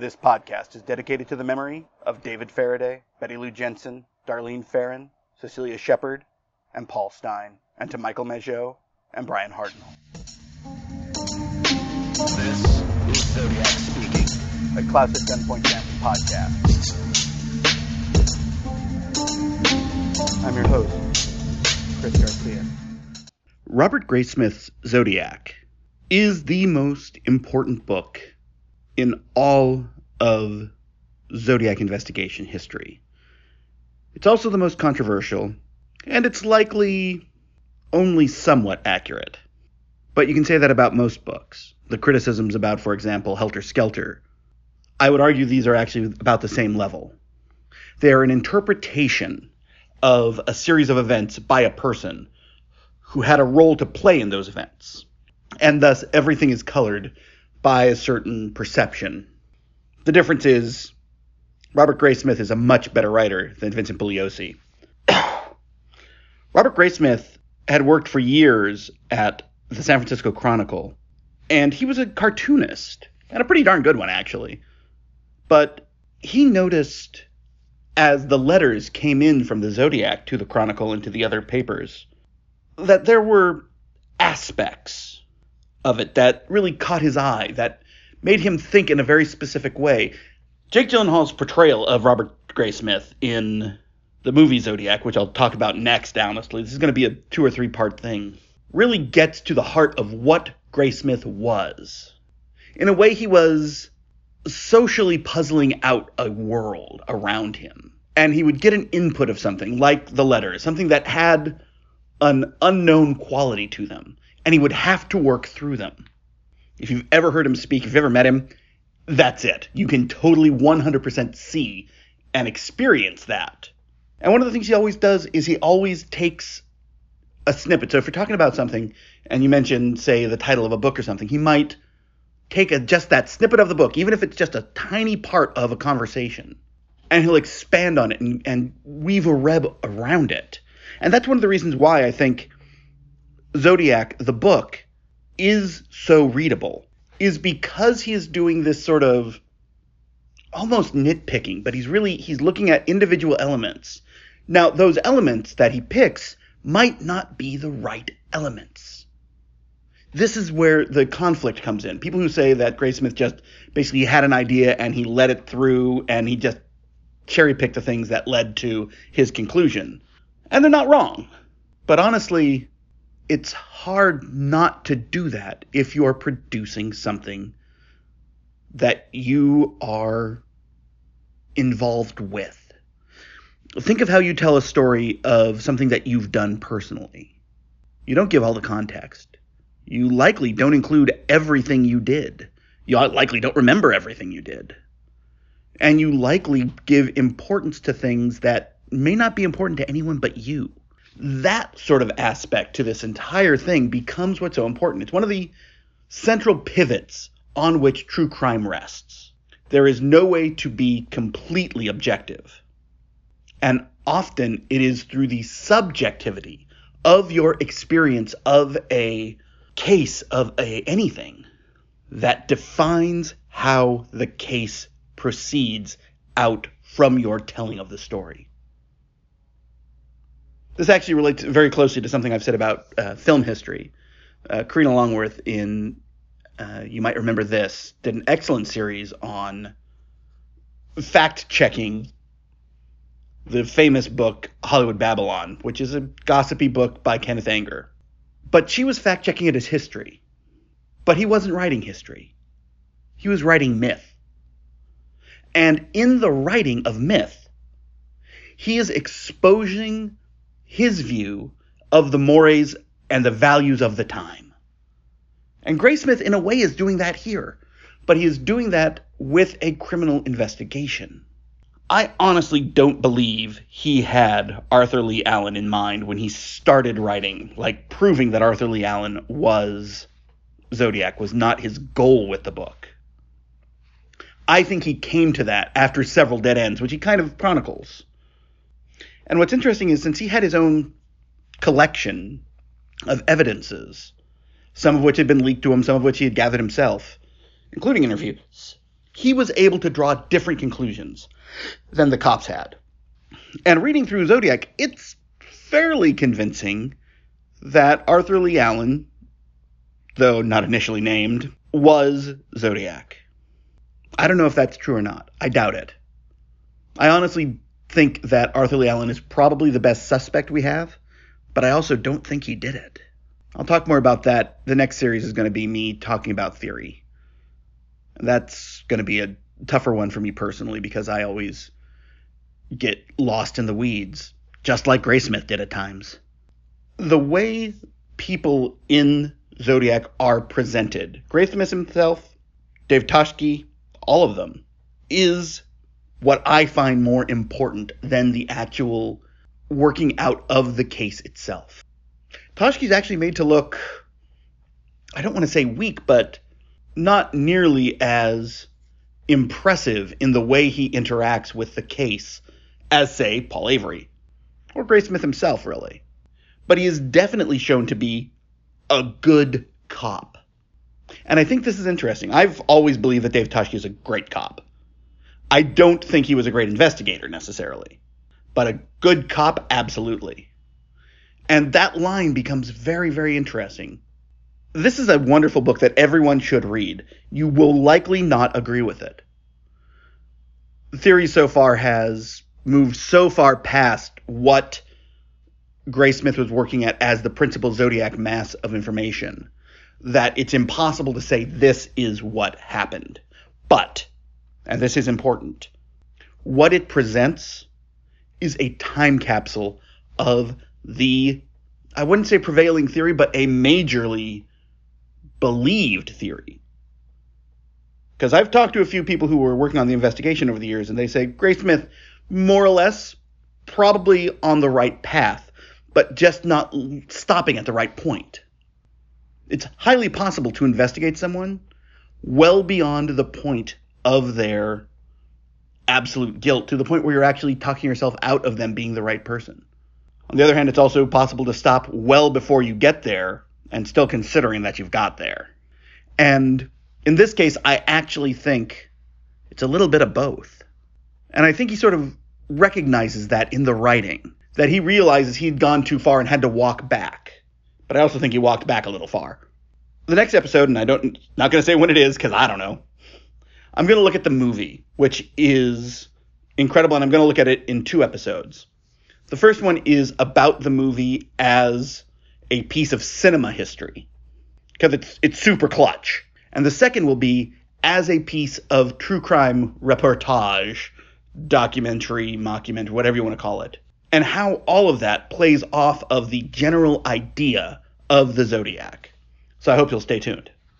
This podcast is dedicated to the memory of David Faraday, Betty Lou Jensen, Darlene Ferrin, Cecilia Shepard, and Paul Stine, and to Michael Mageau and Brian Hartnell. This is Zodiac speaking. A Classic Gunpoint Campus podcast. I'm your host, Chris Garcia. Robert Graysmith's Zodiac is the most important book in all of Zodiac investigation history. It's also the most controversial, and it's likely only somewhat accurate. But you can say that about most books. The criticisms about, for example, Helter Skelter, I would argue these are actually about the same level. They're an interpretation of a series of events by a person who had a role to play in those events. And thus, everything is colored by a certain perception. The difference is Robert Graysmith is a much better writer than Vincent Bugliosi. Robert Graysmith had worked for years at the San Francisco Chronicle, and he was a cartoonist, and a pretty darn good one, actually. But he noticed as the letters came in from the Zodiac to the Chronicle and to the other papers that there were aspects of it that really caught his eye, that made him think in a very specific way. Jake Gyllenhaal's portrayal of Robert Graysmith in the movie Zodiac, which I'll talk about next, honestly, this is going to be a two or three part thing, really gets to the heart of what Graysmith was. In a way, he was socially puzzling out a world around him. And he would get an input of something, like the letters, something that had an unknown quality to them and he would have to work through them. If you've ever heard him speak, if you've ever met him, that's it. You can totally 100% see and experience that. And one of the things he always does is he always takes a snippet. So if you're talking about something and you mention, say, the title of a book or something, he might take a, just that snippet of the book, even if it's just a tiny part of a conversation, and he'll expand on it and, and weave a web around it. And that's one of the reasons why I think Zodiac, the book, is so readable is because he is doing this sort of almost nitpicking, but he's really he's looking at individual elements. Now, those elements that he picks might not be the right elements. This is where the conflict comes in. People who say that Graysmith just basically had an idea and he let it through and he just cherry picked the things that led to his conclusion. And they're not wrong. But honestly, it's hard not to do that if you're producing something that you are involved with. Think of how you tell a story of something that you've done personally. You don't give all the context. You likely don't include everything you did. You likely don't remember everything you did. And you likely give importance to things that may not be important to anyone but you that sort of aspect to this entire thing becomes what's so important. It's one of the central pivots on which true crime rests. There is no way to be completely objective. And often it is through the subjectivity of your experience of a case of a anything that defines how the case proceeds out from your telling of the story. This actually relates very closely to something I've said about uh, film history. Uh, Karina Longworth in uh, you might remember this did an excellent series on fact checking the famous book Hollywood Babylon, which is a gossipy book by Kenneth Anger. But she was fact checking it as history. But he wasn't writing history. He was writing myth. And in the writing of myth, he is exposing his view of the mores and the values of the time. And Graysmith, in a way, is doing that here, but he is doing that with a criminal investigation. I honestly don't believe he had Arthur Lee Allen in mind when he started writing, like proving that Arthur Lee Allen was Zodiac, was not his goal with the book. I think he came to that after several dead ends, which he kind of chronicles. And what's interesting is since he had his own collection of evidences, some of which had been leaked to him, some of which he had gathered himself, including interviews, he was able to draw different conclusions than the cops had. And reading through Zodiac, it's fairly convincing that Arthur Lee Allen, though not initially named, was Zodiac. I don't know if that's true or not. I doubt it. I honestly think that Arthur Lee Allen is probably the best suspect we have, but I also don't think he did it. I'll talk more about that. The next series is going to be me talking about theory. That's going to be a tougher one for me personally because I always get lost in the weeds, just like Graysmith did at times. The way people in Zodiac are presented, Graysmith himself, Dave Toschi, all of them, is what I find more important than the actual working out of the case itself. Toschi's actually made to look, I don't want to say weak, but not nearly as impressive in the way he interacts with the case as, say, Paul Avery or Graysmith himself, really. But he is definitely shown to be a good cop. And I think this is interesting. I've always believed that Dave Toschi is a great cop. I don't think he was a great investigator necessarily, but a good cop, absolutely. And that line becomes very, very interesting. This is a wonderful book that everyone should read. You will likely not agree with it. Theory so far has moved so far past what Graysmith was working at as the principal zodiac mass of information that it's impossible to say this is what happened. But, and this is important, what it presents is a time capsule of the, I wouldn't say prevailing theory, but a majorly believed theory. Because I've talked to a few people who were working on the investigation over the years, and they say Graysmith, more or less, probably on the right path, but just not stopping at the right point. It's highly possible to investigate someone well beyond the point of their absolute guilt, to the point where you're actually talking yourself out of them being the right person. On the other hand, it's also possible to stop well before you get there and still considering that you've got there. And in this case, I actually think it's a little bit of both. And I think he sort of recognizes that in the writing, that he realizes he'd gone too far and had to walk back. But I also think he walked back a little far. The next episode, and I don't not gonna say when it is, because I don't know. I'm gonna look at the movie, which is incredible, and I'm gonna look at it in two episodes. The first one is about the movie as a piece of cinema history because it's it's super clutch. And the second will be as a piece of true crime reportage, documentary, mockumentary, whatever you want to call it. And how all of that plays off of the general idea of the Zodiac. So I hope you'll stay tuned.